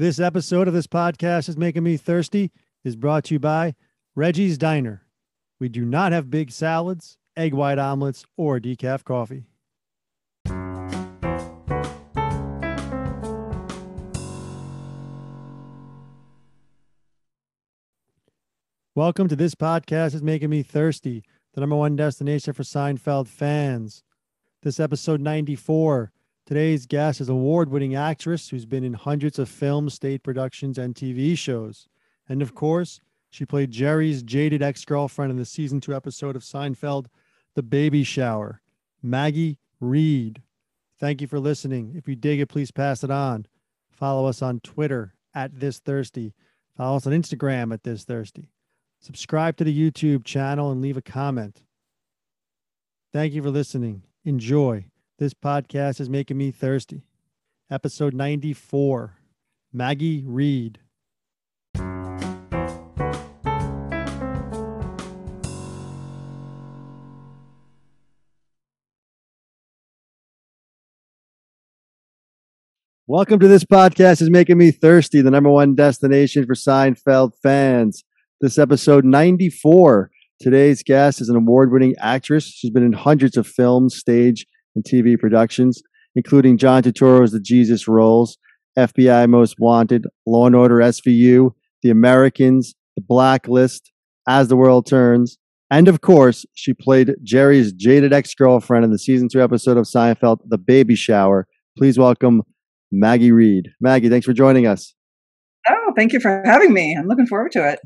This episode of this podcast is making me thirsty is brought to you by Reggie's Diner. We do not have big salads, egg white omelets, or decaf coffee. Welcome to this podcast is making me thirsty, the number one destination for Seinfeld fans. This episode 94. Today's guest is award-winning actress who's been in hundreds of films, state productions, and TV shows. And of course, she played Jerry's jaded ex-girlfriend in the season two episode of Seinfeld, The Baby Shower. Maggie Reed. Thank you for listening. If you dig it, please pass it on. Follow us on Twitter at This Thirsty. Follow us on Instagram at This Thirsty. Subscribe to the YouTube channel and leave a comment. Thank you for listening. Enjoy. This podcast is making me thirsty. Episode 94 Maggie Reed. Welcome to this podcast is making me thirsty, the number one destination for Seinfeld fans. This episode 94. Today's guest is an award-winning actress. She's been in hundreds of films, stage, and TV productions, including John Turturro's The Jesus Rolls, FBI Most Wanted, Law and Order SVU, The Americans, The Blacklist, As the World Turns, and of course, she played Jerry's jaded ex-girlfriend in the season two episode of Seinfeld, The Baby Shower. Please welcome Maggie Reed. Maggie, thanks for joining us. Oh, thank you for having me. I'm looking forward to it.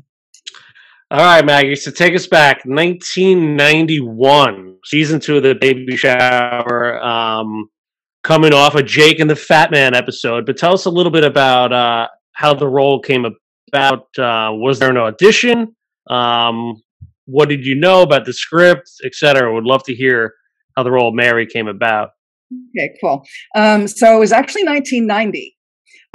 All right, Maggie. So take us back, 1991, season two of the Baby Shower, um, coming off a Jake and the Fat Man episode. But tell us a little bit about uh, how the role came about. Uh, was there an audition? Um, what did you know about the script, etc.? Would love to hear how the role of Mary came about. Okay, cool. Um, so it was actually 1990.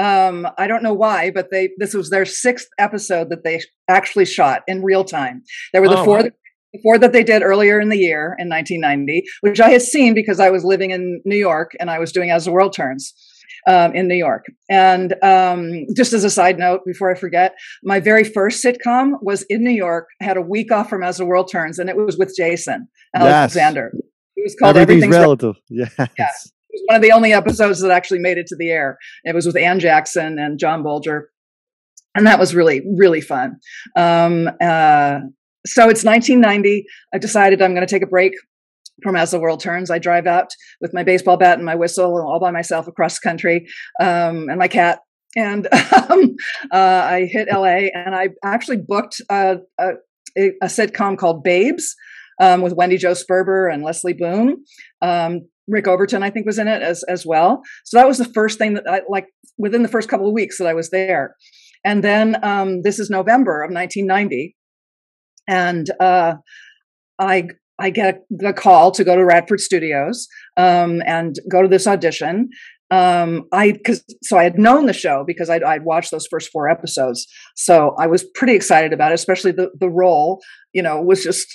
Um, I don't know why, but they this was their sixth episode that they actually shot in real time. There were the Oh, four wow. the four that they did earlier in the year in 1990, which I had seen because I was living in New York and I was doing As the World Turns um, in New York. And um, just as a side note, before I forget, my very first sitcom was in New York. I had a week off from As the World Turns, and it was with Jason Yes. Alexander. It was called Everything's Everything's relative. Yes. it was one of the only episodes that actually made it to the air. It was with Anne Jackson and John Bolger. And that was really, really fun. Um, uh, so it's 1990. I decided I'm going to take a break from As the World Turns. I drive out with my baseball bat and my whistle all by myself across country um, and my cat. And um, uh, I hit LA and I actually booked a, a, a sitcom called Babes um, with Wendy Jo Sperber and Lesley Boone. Um, Rick Overton, I think, was in it as as well. So that was the first thing that I like within the first couple of weeks that I was there. And then um, this is November of 1990, and uh, I I get the call to go to Radford Studios um, and go to this audition. Um, I because so I had known the show because I'd, I'd watched those first four episodes, so I was pretty excited about it. Especially the the role, you know, was just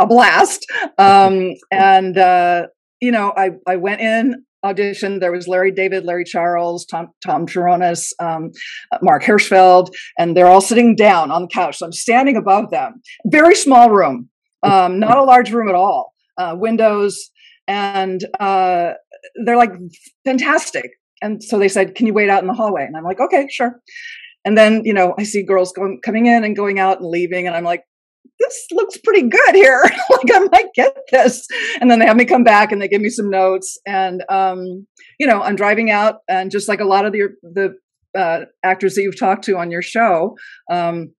a blast. Um, and uh, you know, I I went in auditioned. There was Larry David, Larry Charles, Tom Tom Cherones, um, Marc Hirschfeld, and they're all sitting down on the couch. So I'm standing above them. Very small room, um, not a large room at all. Uh, windows, and uh, they're like fantastic. And so they said, "Can you wait out in the hallway?" And I'm like, "Okay, sure." And then you know, I see girls going, coming in and going out and leaving, and I'm like, this looks pretty good here. like I might get this. And then they have me come back and they give me some notes. And um, you know, I'm driving out, and just like a lot of the the uh, actors that you've talked to on your show, um,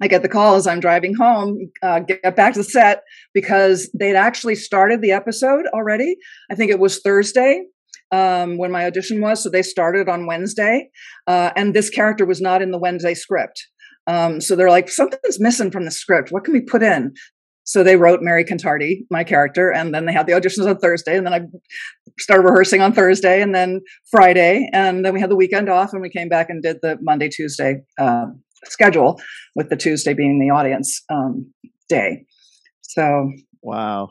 I get the call as I'm driving home, uh, get back to the set because they'd actually started the episode already. I think it was Thursday um, when my audition was, so they started on Wednesday, uh, and this character was not in the Wednesday script. Um, so they're like, something's missing from the script. What can we put in? So they wrote Mary Contardi, my character, and then they had the auditions on Thursday, and then I started rehearsing on Thursday, and then Friday, and then we had the weekend off, and we came back and did the Monday Tuesday um, schedule, with the Tuesday being the audience um, day. So Wow.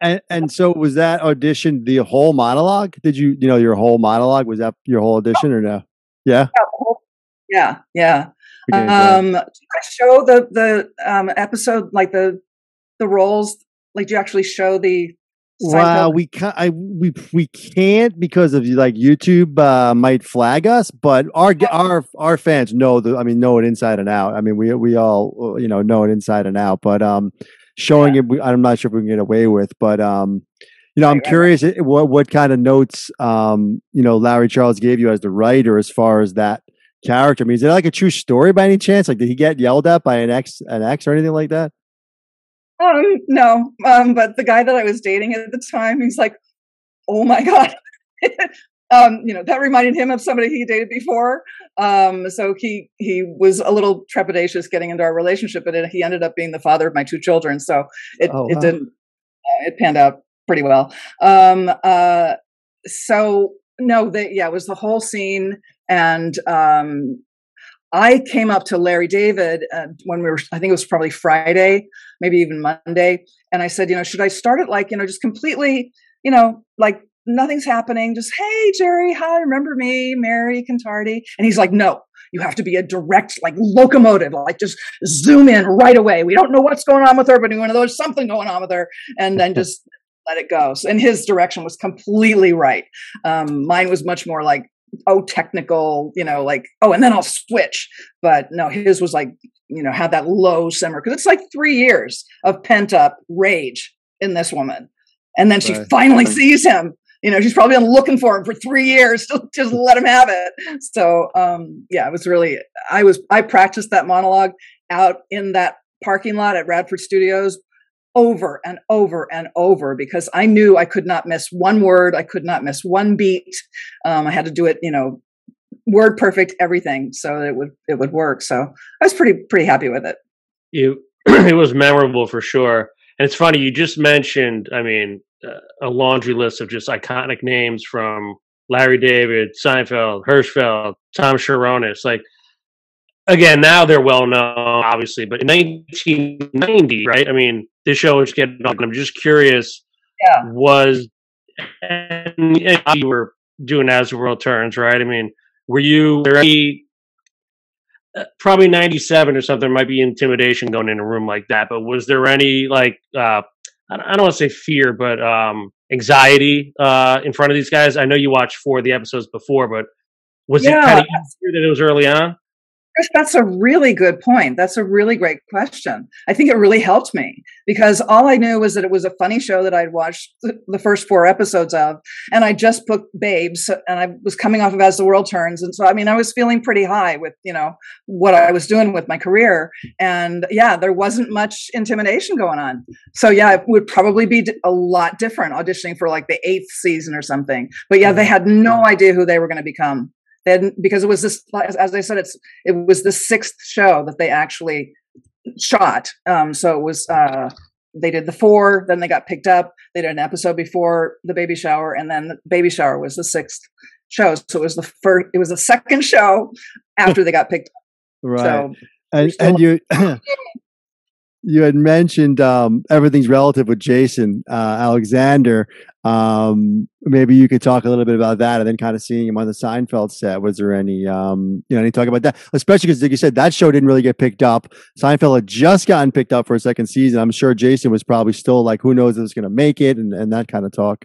And, and so was that audition the whole monologue? Did you, you know, your whole monologue? Was that your whole audition or no? Yeah. yeah, the whole, Yeah, yeah. Um, I show the the um, episode like the the roles. Like, do you actually show the? Wow, we can't. I, we we can't because of like YouTube uh, might flag us, but our our our fans know the. I mean, know it inside and out. I mean, we we all uh, you know know it inside and out. But um, showing yeah. it, I'm not sure if we can get away with. But um, you know, I'm curious what what kind of notes um you know Larry Charles gave you as the writer as far as that character. I mean, is it like a true story by any chance? Like, did he get yelled at by an ex, an ex, or anything like that? Um, no. Um, but the guy that I was dating at the time, he's like, "Oh my god." um, you know, that reminded him of somebody he dated before. Um, so he he was a little trepidatious getting into our relationship, but it, he ended up being the father of my two children. So it oh, wow. it didn't uh, it panned out pretty well. Um, uh, so no, that yeah, it was the whole scene and um, I came up to Larry David uh, when we were, I think it was probably Friday, maybe even Monday. And I said, you know, should I start it like, you know, just completely, you know, like nothing's happening. Just, hey, Jerry, hi, remember me, Mary Contardi? And he's like, no, you have to be a direct, like locomotive, like just zoom in right away. We don't know what's going on with her, but we know there's something going on with her. And then just let it go. So, and his direction was completely right. Um, mine was much more like, oh technical you know like oh and then i'll switch. But no his was like you know had that low simmer because it's like three years of pent up rage in this woman. And then she right. finally sees him. You know she's probably been looking for him for three years to just let him have it. So um yeah it was really i was i practiced that monologue out in that parking lot at radford studios over and over and over because I knew I could not miss one word. I could not miss one beat. Um, I had to do it, you know, word perfect, everything, so it would it would work. So I was pretty pretty happy with it. You, it was memorable for sure. And it's funny you just mentioned. I mean, uh, a laundry list of just iconic names from Larry David, Seinfeld, Hirschfeld, Tom Cherones. Like again, now they're well known, obviously, but in 1990, right? I mean, this show was getting on. I'm just curious. Yeah. Was and, and you were doing as the world turns, right? I mean, were you there any? Uh, probably 97 or something might be intimidation going in a room like that but was there any like uh i don't want to say fear but um anxiety uh in front of these guys i know you watched four of the episodes before but was yeah. it kind of that it was early on that's a really good point. That's a really great question. I think it really helped me because all I knew was that it was a funny show that I'd watched the first four episodes of, and I just booked Babes, uh, and I was coming off of As the World Turns, and so I mean I was feeling pretty high with you know what I was doing with my career, and yeah, there wasn't much intimidation going on. So yeah, it would probably be a lot different auditioning for like the eighth season or something. But yeah, they mm-hmm. had no idea who they were going to become. Then because it was this, as I said, it's it was the sixth show that they actually shot. Um, so it was uh, they did the four, then they got picked up. They did an episode before the baby shower, and then the baby shower was the sixth show. So it was the first. It was the second show after they got picked up. Right. So and, and you you had mentioned um, everything's relative with Jason uh, Alexander. Um, maybe you could talk a little bit about that, and then kind of seeing him on the Seinfeld set. Was there any, um, you know, any talk about that? Especially because, like you said, that show didn't really get picked up. Seinfeld had just gotten picked up for a second season. I'm sure Jason was probably still like, who knows if it's going to make it, and, and that kind of talk.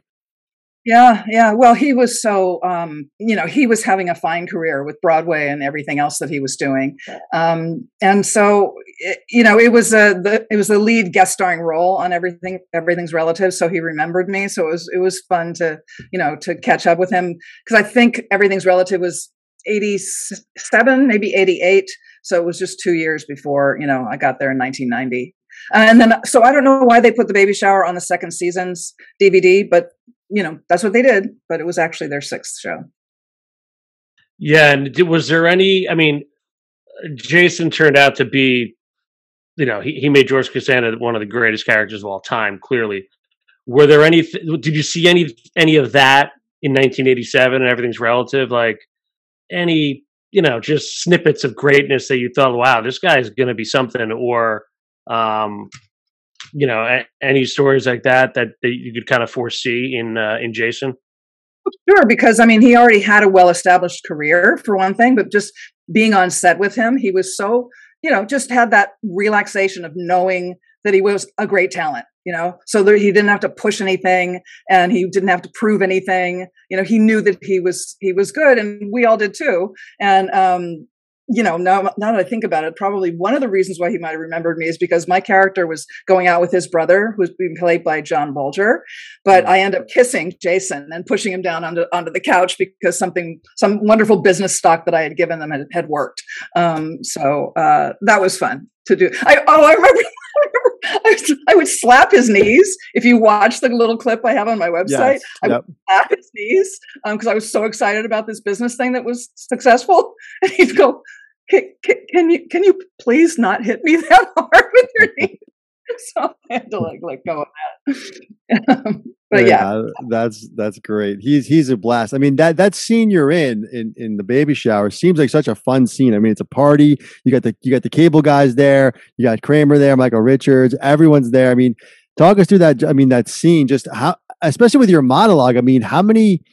Yeah, yeah. Well, he was so, um, you know, he was having a fine career with Broadway and everything else that he was doing, um, and so, it, you know, it was a the, it was a lead guest starring role on everything. Everything's relative, so he remembered me. So it was it was fun to, you know, to catch up with him because I think everything's relative was eighty seven, maybe eighty eight. So it was just two years before, you know, I got there in nineteen ninety. And then, so I don't know why they put the baby shower on the second season's DVD, but you know, that's what they did, but it was actually their sixth show. Yeah, and was there any? I mean, Jason turned out to be, you know, he, he made George Costanza one of the greatest characters of all time. Clearly, were there any? Did you see any any of that in 1987? And everything's relative. Like any, you know, just snippets of greatness that you thought, wow, this guy is going to be something, or um, you know, a, any stories like that, that that you could kind of foresee in uh, in Jason? Sure, because I mean, he already had a well-established career for one thing, but just being on set with him. He was so, you know, just had that relaxation of knowing that he was a great talent, you know, so he didn't have to push anything and he didn't have to prove anything. You know, he knew that he was he was good, and we all did too. And um, you know, now, now that I think about it, probably one of the reasons why he might have remembered me is because my character was going out with his brother, who was being played by John Bolger. But mm. I end up kissing Jason and pushing him down onto, onto the couch because something, some wonderful business stock that I had given them had, had worked. Um, so uh, that was fun to do. I, oh, I remember. I would slap his knees. If you watch the little clip I have on my website, yes, I would slap his knees because um, I was so excited about this business thing that was successful. And he'd go, can, can, can, you can you please not hit me that hard with your knee? So I had to like let go of that. Um, but yeah, yeah, that's that's great. He's he's a blast. I mean that that scene you're in in in the baby shower seems like such a fun scene. I mean it's a party. You got the you got the cable guys there. You got Kramer there. Michael Richards. Everyone's there. I mean, talk us through that. I mean that scene. Just how, especially with your monologue. I mean, how many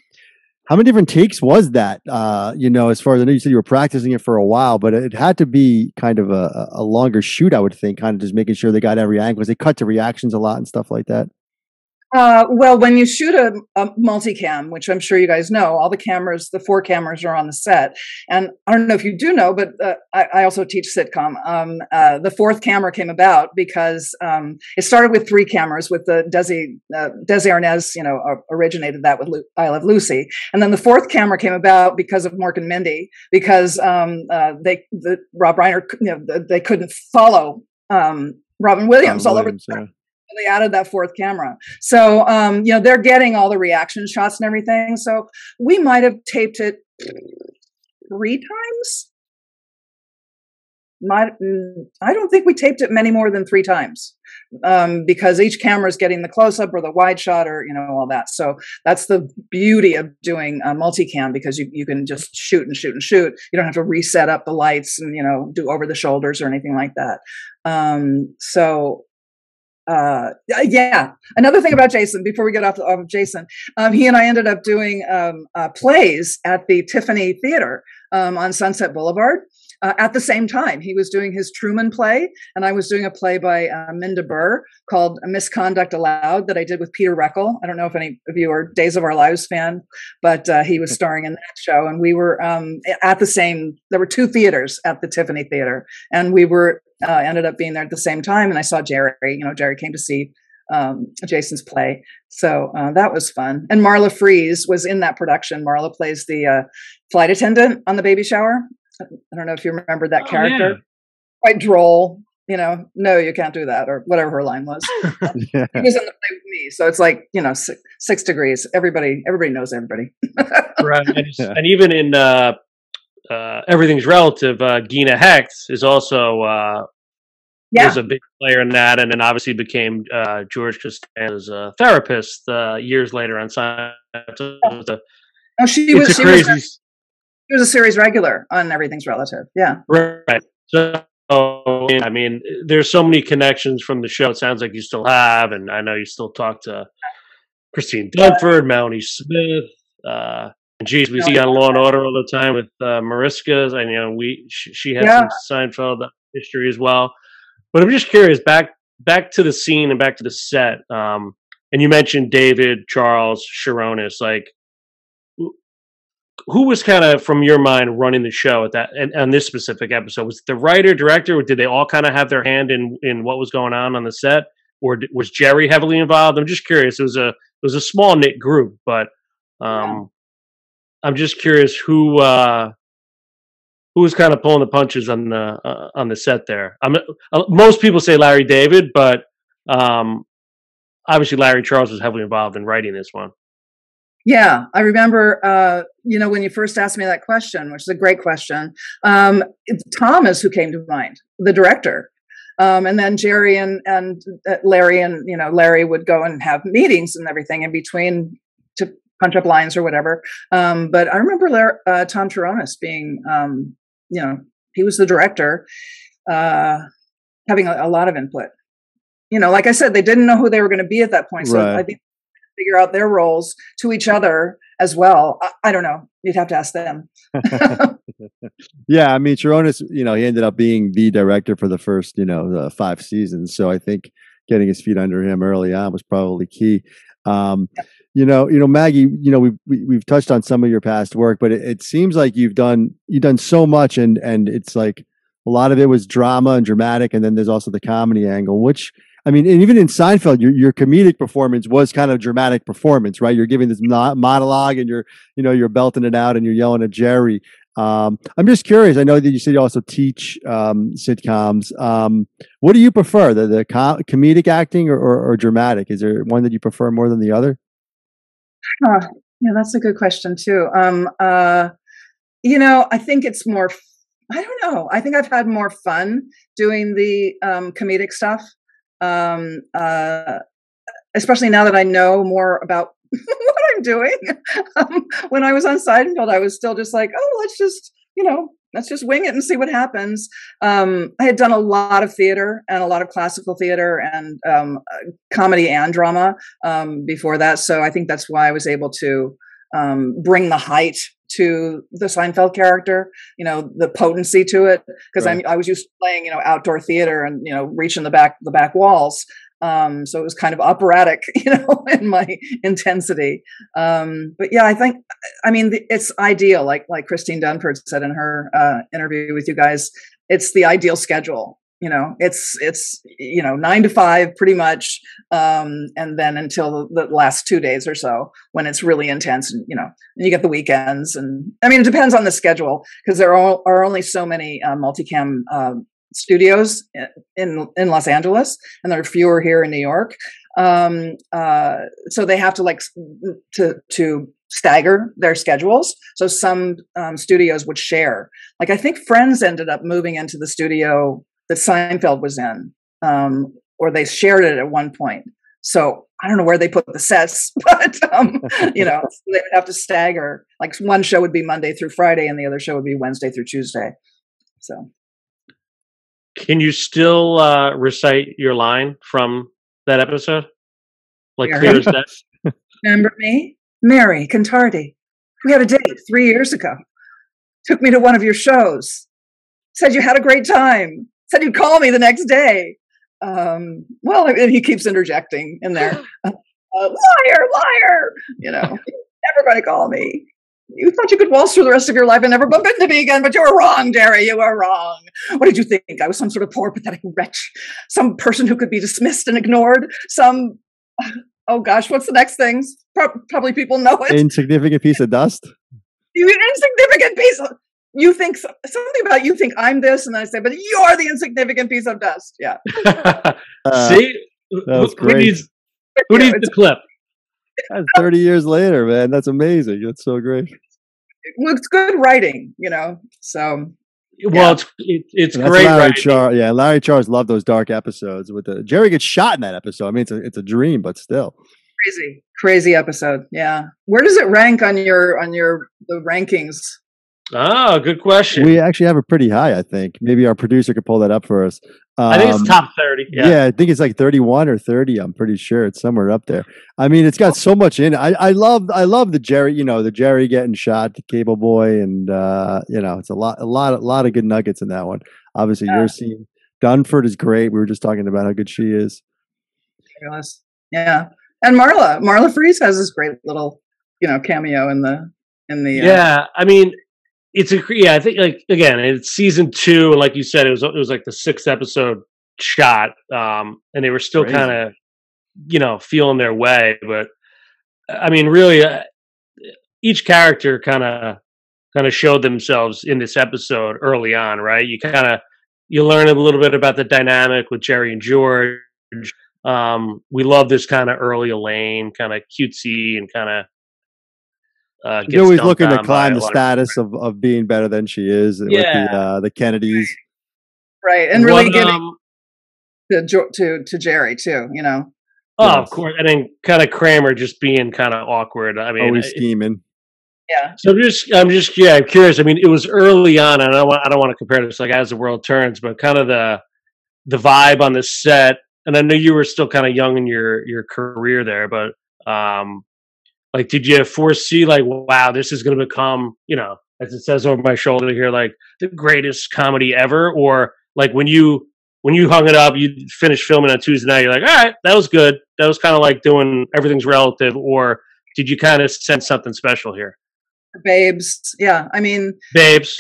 how many different takes was that? Uh, you know, as far as I know, you said you were practicing it for a while, but it had to be kind of a, a longer shoot, I would think, kind of just making sure they got every angle because they cut to reactions a lot and stuff like that. Uh, well, when you shoot a, a, multicam, which I'm sure you guys know, all the cameras, the four cameras are on the set. And I don't know if you do know, but uh, I, I, also teach sitcom. Um, uh, the fourth camera came about because um, it started with three cameras with the Desi, uh, Desi Arnaz, you know, originated that with Lu- I Love Lucy. And then the fourth camera came about because of Mork and Mindy, because um, uh, they, the, Rob Reiner, you know, they couldn't follow um, Robin Williams Robin all Williams, over. Yeah they added that fourth camera. So, um, you know, they're getting all the reaction shots and everything. So we might have taped it three times. Mm, I don't think we taped it many more than three times um, because each camera is getting the close up or the wide shot or you know all that. So that's the beauty of doing a multicam because you you can just shoot and shoot and shoot. You don't have to reset up the lights and you know do over the shoulders or anything like that. Um, so uh yeah. Another thing about jason before we get off, off of jason um, he and i ended up doing um, uh, plays at the tiffany theater um, on sunset boulevard uh, at the same time. He was doing his truman play and i was doing a play by uh, minda burr called misconduct allowed that i did with peter reckell i don't know if any of you are days of our lives fan but uh, he was starring in that show and we were um, at the same there were two theaters at the tiffany theater and we were uh, ended up being there at the same time. And I saw Jerry. You know, Jerry came to see um, Jason's play, so uh, that was fun. And Marla Frees was in that production. Marla plays the uh, flight attendant on the baby shower. I don't know if you remember that oh, character. Yeah. Quite droll. You know, no, you can't do that, or whatever her line was. yeah. He was in the play with me, so it's like you know, six, six degrees. Everybody, everybody knows everybody. right, and, and, even in uh, everything's relative. Uh, Gina Hecht is also uh, yeah. was a big player in that, and then obviously became uh, George Costanza's uh, therapist uh, years later on Seinfeld. oh, she was, she crazy. was. She was a series regular on Everything's Relative. Yeah. Right. So I mean, there's so many connections from the show. It sounds like you still have, and I know you still talk to Christine Dunford, Melanie Smith. Uh, geez, we see on Law and Order all the time with uh, Mariska, and you know, we she, she has yeah. some Seinfeld history as well. But I'm just curious back back to the scene and back to the set. Um, and you mentioned David, Charles, Cherones. Like, who was kind of from your mind running the show at that and on this specific episode? Was the writer, director, or did they all kind of have their hand in in what was going on on the set? Or was Jerry heavily involved? I'm just curious. It was a it was a small knit group, but um, I'm just curious who uh, kind of pulling the punches on the uh, on the set there. I'm, uh, most people say Larry David, but um, obviously Larry Charles was heavily involved in writing this one. Yeah, I remember. Uh, you know, when you first asked me that question, which is a great question, um, Tom is who came to mind, the director. Um, and then Jerry and and uh, Larry and you know Larry would go and have meetings and everything in between punch up lines or whatever. Um, but I remember uh, Tom Cherones being, um, you know, he was the director, uh, having a, a, lot of input. You know, like I said, they didn't know who they were going to be at that point, so right. I think figure out their roles to each other as well. I, I don't know. You'd have to ask them. yeah, I mean, Cherones, you know, he ended up being the director for the first, you know, uh, five seasons. So I think getting his feet under him early on was probably key. Um, you know, you know, Maggie, you know, we, we have touched on some of your past work, but it, it seems like you've done you've done so much, and and it's like a lot of it was drama and dramatic, and then there's also the comedy angle, which I mean, even in Seinfeld, your your comedic performance was kind of dramatic performance, right? You're giving this monologue, and you're you know you're belting it out, and you're yelling at Jerry. Um, I'm just curious. I know that you said you also teach um, sitcoms. Um, what do you prefer, the the com- comedic acting or, or, or, dramatic? Is there one that you prefer more than the other? Huh. Yeah, that's a good question too. Um, uh, you know, I think it's more. I don't know. I think I've had more fun doing the um, comedic stuff um, uh, especially now that I know more about what I'm doing. um, when I was on Seinfeld, I was still just like, oh, let's just, you know, let's just wing it and see what happens. Um, I had done a lot of theater and a lot of classical theater and um, uh, comedy and drama um, before that. So I think that's why I was able to um, bring the height to the Seinfeld character, you know, the potency to it. Because right. I was used to playing, you know, outdoor theater and you know, reaching the back the back walls. Um, so it was kind of operatic, you know, in my intensity. Um, but yeah, I think, I mean, it's ideal. Like like Christine Dunford said in her uh, interview with you guys, it's the ideal schedule you know it's it's you know nine to five pretty much um, and then until the, last two days or so when it's really intense and you know and you get the weekends and i mean it depends on the schedule because there are, are only so many uh, multicam uh, studios in in los angeles and there are fewer here in new york um, uh, so they have to like to to stagger their schedules so some um, studios would share like i think friends ended up moving into the studio that Seinfeld was in, um, or they shared it at one point. So I don't know where they put the sets, but um, you know they would have to stagger. Like one show would be Monday through Friday, and the other show would be Wednesday through Tuesday. So, can you still uh, recite your line from that episode, like clear as day? Remember me, Mary Contardi. We had a date three years ago. Took me to one of your shows. Said you had a great time said you'd call me the next day. Um, well, and he keeps interjecting in there, uh, liar, liar. You know, never going to call me. You thought you could waltz through the rest of your life and never bump into me again, but you were wrong, Jerry. You were wrong. What did you think? I was some sort of poor, pathetic wretch, some person who could be dismissed and ignored, some. Oh gosh, what's the next thing? Pro- probably people know it. Insignificant piece of dust. You insignificant piece of you think something about you think I'm this, and then I say, but you're the insignificant piece of dust. Yeah. uh, See, that great. Who needs, who needs the clip? That's Thirty years later, man. That's amazing. That's so great. It's good writing, you know. So. Well, yeah. it's it, it's great. Larry Char, yeah, Larry Charles loved those dark episodes. With the Jerry gets shot in that episode. I mean, it's a it's a dream, but still crazy, crazy episode. Yeah, where does it rank on your on your the rankings? Oh, good question. We actually have a pretty high, I think. Maybe our producer could pull that up for us. Um, I think it's um, top 30. Yeah. yeah. I think it's like 31 or 30. I'm pretty sure it's somewhere up there. I mean, it's got so much in it. I, I love I love the Jerry, you know, the Jerry getting shot, the cable boy, and uh, you know, it's a lot, a lot, a lot of good nuggets in that one. Obviously, yeah. your scene. Dunford is great. We were just talking about how good she is. Yeah. And Marla. Marla Frees has this great little, you know, cameo in the in the uh, Yeah. I mean, it's a yeah. I think like again, it's season two, and like you said, it was it was like the sixth episode shot, um, and they were still kind of you know feeling their way. But I mean, really, uh, each character kind of kind of showed themselves in this episode early on, right? You kind of you learn a little bit about the dynamic with Jerry and George. Um, we love this kind of early Elaine, kind of cutesy and kind of uh, You're always looking to climb the status of, of being better than she is yeah. with the uh, the Kennedys, right? And really One, getting um, to to to Jerry too, you know. Oh, yes. of course, and then kind of Kramer just being kind of awkward. I mean, always scheming. Yeah. So I'm just, I'm just, yeah, I'm curious. I mean, it was early on, and I don't want, I don't want to compare this like as the world turns, but kind of the, the vibe on the set. And I know you were still kind of young in your your career there, but um, like, did you foresee like, wow, this is going to become, you know, as it says over my shoulder here, like the greatest comedy ever, or like when you when you hung it up, you finished filming on Tuesday night, you're like, all right, that was good. That was kind of like doing everything's relative, or did you kind of sense something special here? Babes, yeah. I mean, Babes.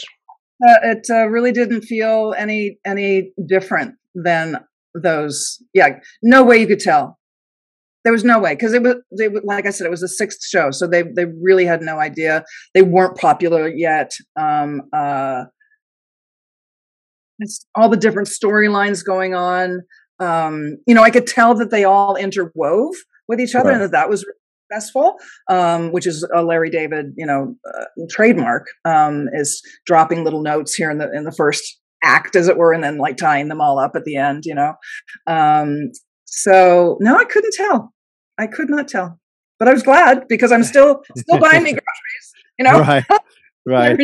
Uh, it uh, really didn't feel any any different than those. Yeah, no way you could tell. There was no way because it was they like I said it was the sixth show, so they they really had no idea. They weren't popular yet. Um, uh, all the different storylines going on. Um, you know, I could tell that they all interwove with each other, right. and that that was successful, um, which is a Larry David, you know, uh, trademark. Um, is dropping little notes here in the in the first act, as it were, and then like tying them all up at the end. You know, um, so no, I couldn't tell. I could not tell, but I was glad because I'm still still buying me groceries. You know, right, right.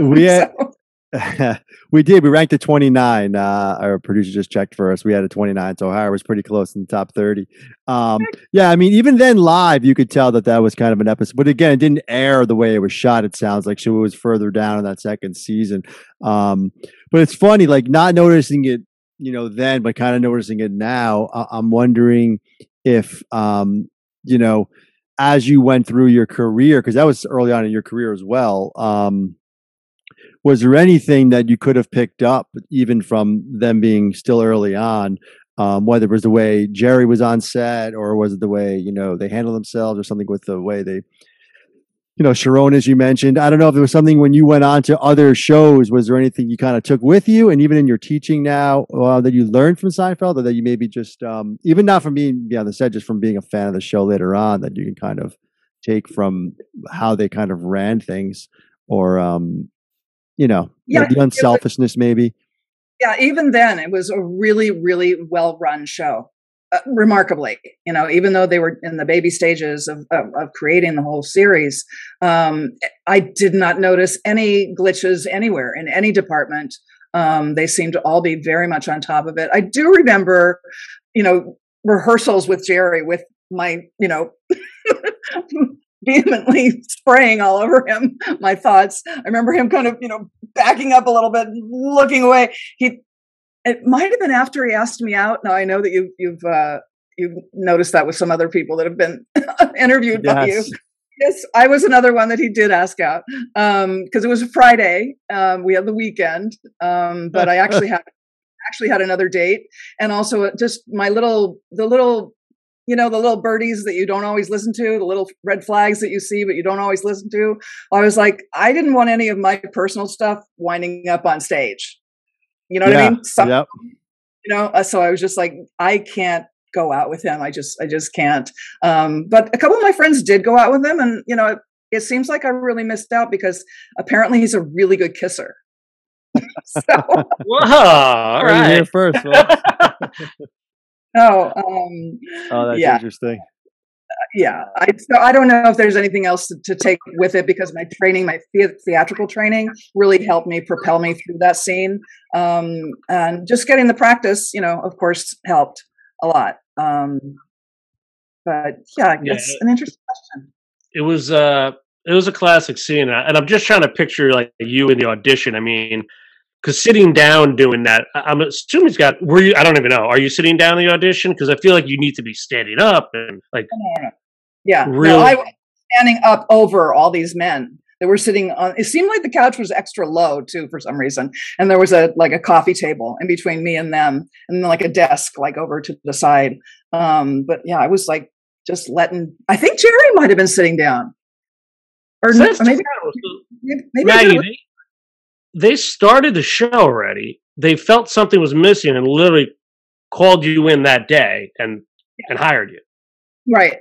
we had, we did. We ranked at 29. Uh, our producer just checked for us. We had a 29, so Ohio was pretty close in the top 30. Um, yeah, I mean, even then live, you could tell that that was kind of an episode. But again, it didn't air the way it was shot. It sounds like so it was further down in that second season. Um, but it's funny, like not noticing it, you know, then, but kind of noticing it now. I- I'm wondering if, um, you know, as you went through your career, because that was early on in your career as well. Um, was there anything that you could have picked up even from them being still early on um, whether it was the way jerry was on set or was it the way you know they handled themselves or something with the way they you know sharon as you mentioned i don't know if there was something when you went on to other shows was there anything you kind of took with you and even in your teaching now uh, that you learned from seinfeld or that you maybe just um, even not from being beyond the set just from being a fan of the show later on that you can kind of take from how they kind of ran things or um, you know, yeah, the unselfishness, was, maybe. Yeah, even then, it was a really, really well run show. Uh, remarkably, you know, even though they were in the baby stages of, of, of creating the whole series, um, I did not notice any glitches anywhere in any department. Um, they seemed to all be very much on top of it. I do remember, you know, rehearsals with Jerry with my, you know, vehemently spraying all over him my thoughts. I remember him kind of, you know, backing up a little bit, looking away. He it might have been after he asked me out. Now I know that you you've uh you've noticed that with some other people that have been interviewed yes. by you. Yes, I was another one that he did ask out because um, it was a Friday. Um, we had the weekend, um, but I actually had actually had another date, and also just my little the little you know, the little birdies that you don't always listen to, the little red flags that you see, but you don't always listen to. I was like, I didn't want any of my personal stuff winding up on stage. You know what yeah, I mean? Some, yep. You know, uh, so I was just like, I can't go out with him. I just, I just can't. Um, but a couple of my friends did go out with him, and you know, it, it seems like I really missed out because apparently he's a really good kisser. so, Whoa! All right. Here first. Oh, um, oh, that's yeah. interesting. Yeah, I, so I don't know if there's anything else to, to take with it because my training, my the- theatrical training, really helped me propel me through that scene, um, and just getting the practice, you know, of course, helped a lot. Um, but yeah, yeah, it's an interesting question. It was uh, it was a classic scene, and I'm just trying to picture like you in the audition. I mean, because sitting down doing that, I'm assuming he's got. Were you? I don't even know. Are you sitting down in the audition? Because I feel like you need to be standing up and like. Yeah, really. No, I was standing up over all these men that were sitting on. It seemed like the couch was extra low too for some reason, and there was a like a coffee table in between me and them, and then like a desk like over to the side. Um, but yeah, I was like just letting. I think Jerry might have been sitting down, or, or maybe, maybe, maybe Maggie, they started the show already. They felt something was missing and literally called you in that day and and hired you. Right.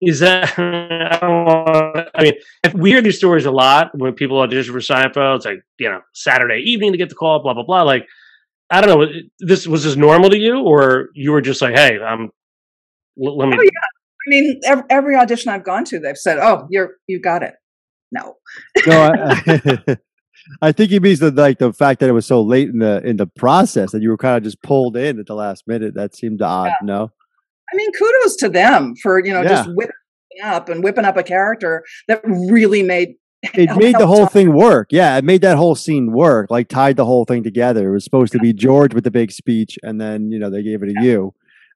Is that? I don't want. I mean, we hear these stories a lot when people audition for Seinfeld. It's like you know Saturday evening to get the call, blah blah blah. Like I don't know. This was this normal to you, or you were just like, hey, I'm. Let me. Oh, yeah. I mean, every, every audition I've gone to, they've said, "Oh, you're you got it." No. no, I, I think he means the like the fact that it was so late in the in the process that you were kind of just pulled in at the last minute. That seemed odd. Yeah. No, I mean, kudos to them for you know yeah. just whipping up and whipping up a character that really made it made the whole thing work. Yeah, it made that whole scene work. Like tied the whole thing together. It was supposed to be George with the big speech, and then you know they gave it to yeah. you,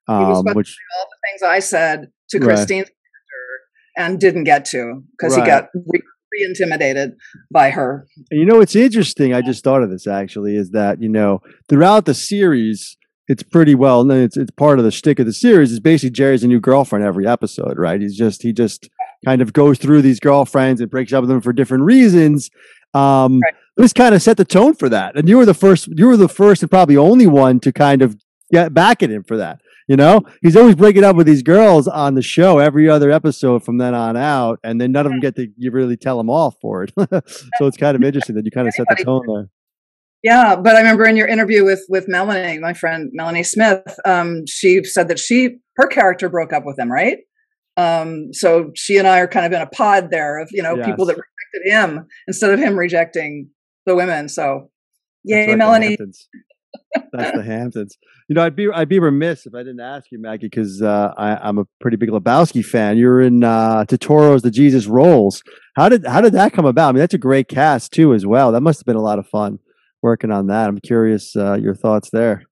um, which all the things I said to Christine's right. and didn't get to because right. he got re- intimidated by her. And you know what's interesting? I just thought of this actually is that you know throughout the series it's pretty well known. It's, it's part of the shtick of the series. Is basically Jerry's a new girlfriend every episode, right? He's just he just kind of goes through these girlfriends and breaks up with them for different reasons. Um, right. This kind of set the tone for that, and you were the first. You were the first and probably only one to kind of get back at him for that. You know, he's always breaking up with these girls on the show every other episode from then on out, and then none of them get to you really tell him off for it. so it's kind of interesting that you kind of set the tone there. Yeah, but I remember in your interview with with Melanie, my friend Melanie Smith, um, she said that she her character broke up with him, right? Um, so she and I are kind of in a pod there of you know yes. people that rejected him instead of him rejecting the women. So, yay, Melanie. That's the Hamptons. You know, I'd be I'd be remiss if I didn't ask you, Maggie, because uh, I'm a pretty big Lebowski fan. You're in uh, Turturro's The Jesus Rolls. How did how did that come about? I mean, that's a great cast too, as well. That must have been a lot of fun working on that. I'm curious uh, your thoughts there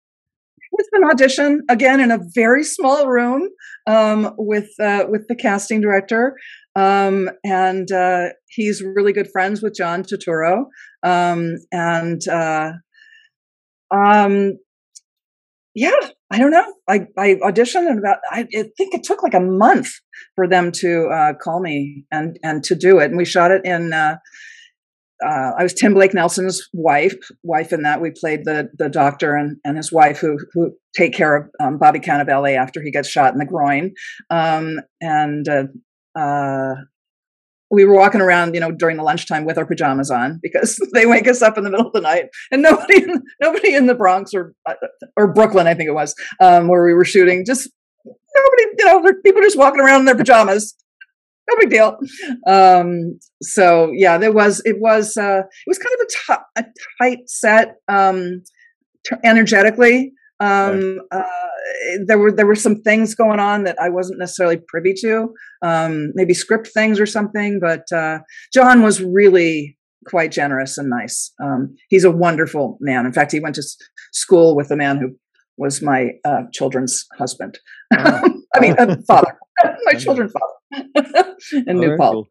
was an audition again in a very small room um, with uh, with the casting director, um, and uh, he's really good friends with John Turturro, um, and uh, um, yeah, I don't know. I, I auditioned and about I, I, think it took like a month for them to uh, call me and and to do it, and we shot it in uh, uh, I was Tim Blake Nelson's wife, wife in that. We played the the doctor and, and his wife who who take care of um, Bobby Cannavale after he gets shot in the groin, um, and uh, uh, we were walking around, you know, during the lunchtime with our pajamas on because they wake us up in the middle of the night, and nobody nobody in the Bronx or or Brooklyn, I think it was, um, where we were shooting, just nobody, you know, people just walking around in their pajamas no big deal. Um, so yeah, there was it was uh, it was kind of a, t- a tight set um, t- energetically. Um, uh, there were there were some things going on that I wasn't necessarily privy to, um, maybe script things or something. But uh, John was really quite generous and nice. Um, he's a wonderful man. In fact, he went to s- school with the man who was my uh, children's husband. Oh. I mean, uh, father, my children's father. in oh, New Paltz. Cool.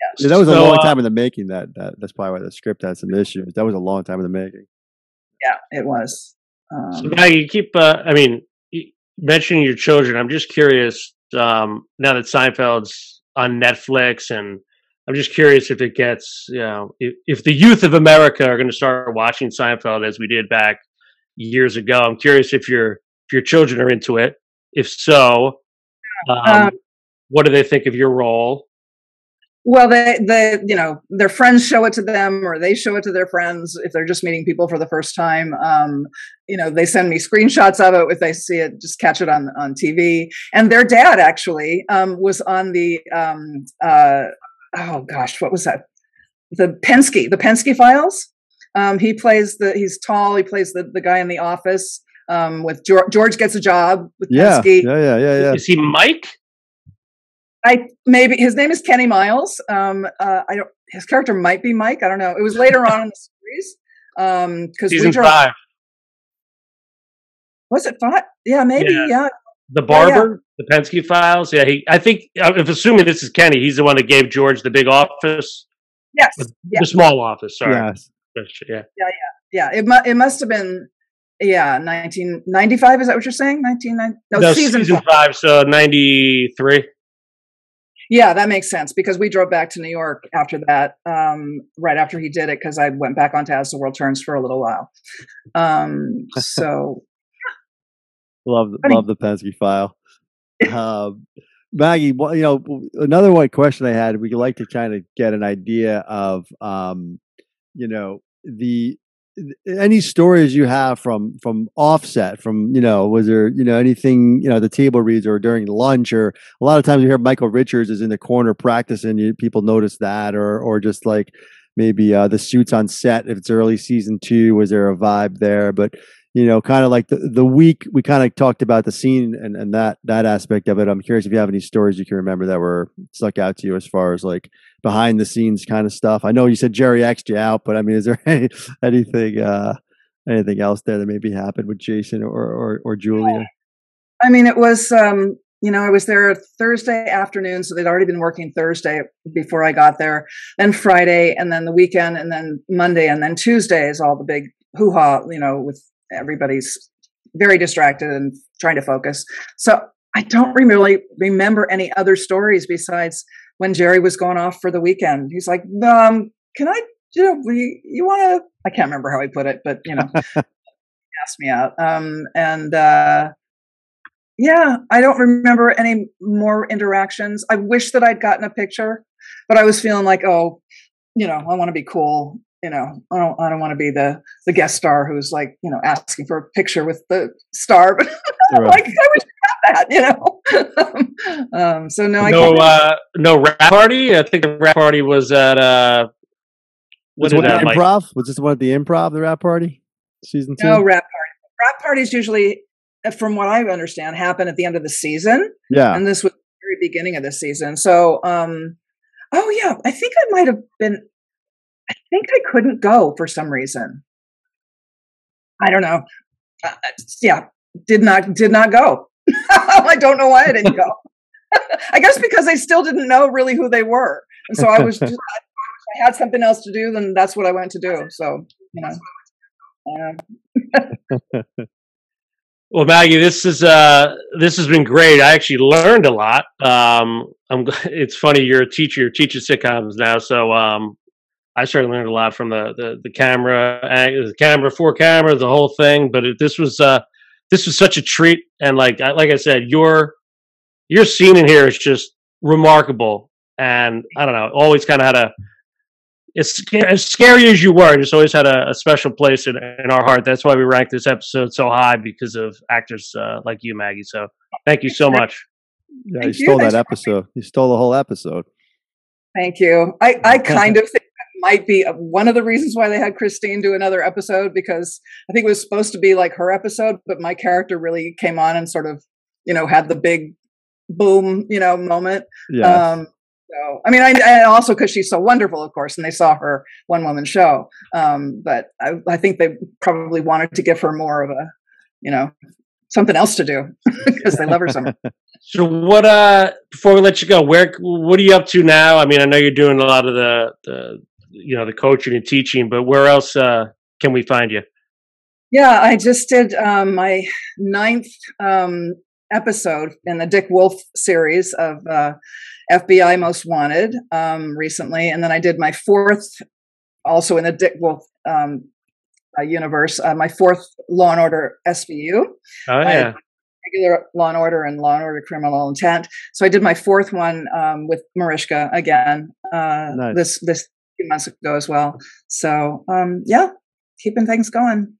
Yeah. yeah. that was so, a long uh time in the making. That that that's probably why the script had some issues. That was a long time in the making. Yeah, it was. Um, so now you keep. Uh, I mean, mentioning your children. I'm just curious. Um, now that Seinfeld's on Netflix, and I'm just curious if it gets, you know, if, if the youth of America are going to start watching Seinfeld as we did back years ago. I'm curious if your if your children are into it. If so, um, um, what do they think of your role? Well, they, they, you know, their friends show it to them, or they show it to their friends if they're just meeting people for the first time. Um, you know, they send me screenshots of it if they see it, just catch it on on TV. And their dad actually um, was on the, um, uh, oh gosh, what was that? The Pensky, the Pensky Files. Um, he plays the, he's tall. He plays the the guy in the office. Um, with George, George gets a job with yeah, Pensky. Yeah, yeah, yeah, yeah. Is he Mike? I maybe his name is Kenny Miles. Um, uh, I don't. His character might be Mike. I don't know. It was later on in the series. Um, because season drove, five. Was it five? Yeah, maybe. Yeah. yeah. The barber, yeah, yeah. the Pensky files. Yeah, he. I think. If assuming this is Kenny, he's the one that gave George the big office. Yes. The, the small office. Sorry. Yes. Yeah. Yeah. Yeah. Yeah. It mu- it must have been. Yeah, 1995. Is that what you're saying? 1990? No, no season, season five. five so 93. Yeah, that makes sense because we drove back to New York after that, um, right after he did it, because I went back onto As the World Turns for a little while. Um, so, love love the Pensky file. Um, Maggie, well, you know, another one question I had, we like to kind of get an idea of, um, you know, the any stories you have from from offset from you know was there you know anything you know the table reads or during lunch or a lot of times you hear michael richards is in the corner practicing you, people notice that or or just like maybe uh the suits on set if it's early season two was there a vibe there? But you know kind of like the, the week we kind of talked about the scene and, and that that aspect of it. I'm curious if you have any stories you can remember that were stuck out to you as far as like behind the scenes kind of stuff. I know you said Jerry X'd you out, but I mean, is there any, anything uh, anything else there that maybe happened with Jason or or, or Julia? I mean, it was um, you know I was there Thursday afternoon, so they'd already been working Thursday before I got there, then Friday, and then the weekend, and then Monday, and then Tuesday is all the big hoo ha, you know, with everybody's very distracted and trying to focus. So I don't really remember any other stories besides when Jerry was going off for the weekend. He's like, um, can I, you know, you, you want to, I can't remember how he put it, but you know, asked me out. Um, and, uh, yeah, I don't remember any more interactions. I wish that I'd gotten a picture, but I was feeling like, oh, you know, I want to be cool you know, I don't, I don't want to be the the guest star who's like, you know, asking for a picture with the star, but right. like, I wish I had that, you know. um, so no, no, uh, no wrap party. I think the wrap party was at uh, what was that, improv? Like? Was this one at the improv? The wrap party, season two. No wrap party. Wrap parties usually, uh, from what I understand, happen at the end of the season. Yeah, and this was the very beginning of the season. So, um, oh yeah, I think I might have been I think I couldn't go for some reason. I don't know. Uh, yeah, did not did not go. I don't know why I didn't go. I guess because I still didn't know really who they were, and so I was just I had something else to do. Then that's what I went to do. So you know. Um. well, Maggie, this is uh, this has been great. I actually learned a lot. Um, I'm. It's funny you're a teacher. You're teaching sitcoms now, so um, I certainly learned a lot from the the, the camera, the camera, four cameras, the whole thing. But it, this was uh, this was such a treat, and like like I said, your your scene in here is just remarkable, and I don't know, always kind of had a it's as scary as you were, just always had a, a, special place in, in our heart. That's why we ranked this episode so high because of actors uh, like you, Maggie. So thank you so much. Yeah, you stole that episode. You stole the whole episode. Thank you. I, I kind of think might be one of the reasons why they had Christine do another episode because I think it was supposed to be like her episode, but my character really came on and sort of, you know, had the big boom, you know, moment. Yeah. Um, so, I mean, I, and also because she's so wonderful, of course, and they saw her one woman show. Um, but I, I think they probably wanted to give her more of a, you know, something else to do because they love her so much. So what uh before we let you go, where what are you up to now? I mean, I know you're doing a lot of the the you know the coaching and teaching but where else uh, can we find you yeah i just did um, my ninth um, episode in the dick wolf series of uh, fbi most wanted um, recently and then i did my fourth also in the dick wolf um, uh, universe uh, my fourth law and order svu oh yeah regular Law and Order and Law and Order Criminal Intent. So I did my fourth one um, with Mariska again uh, nice. this this few months ago as well. So um, yeah, keeping things going.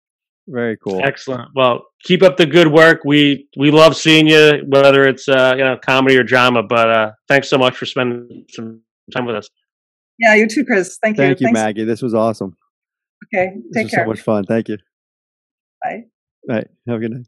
Very cool. Excellent. Well, keep up the good work. We we love seeing you, whether it's uh, you know comedy or drama. But uh, thanks so much for spending some time with us. Yeah, you too, Chris. Thank you. Thank you, Thanks. Maggie. This was awesome. Okay, take this care. so much fun. Thank you. Bye. Bye. Have a good night.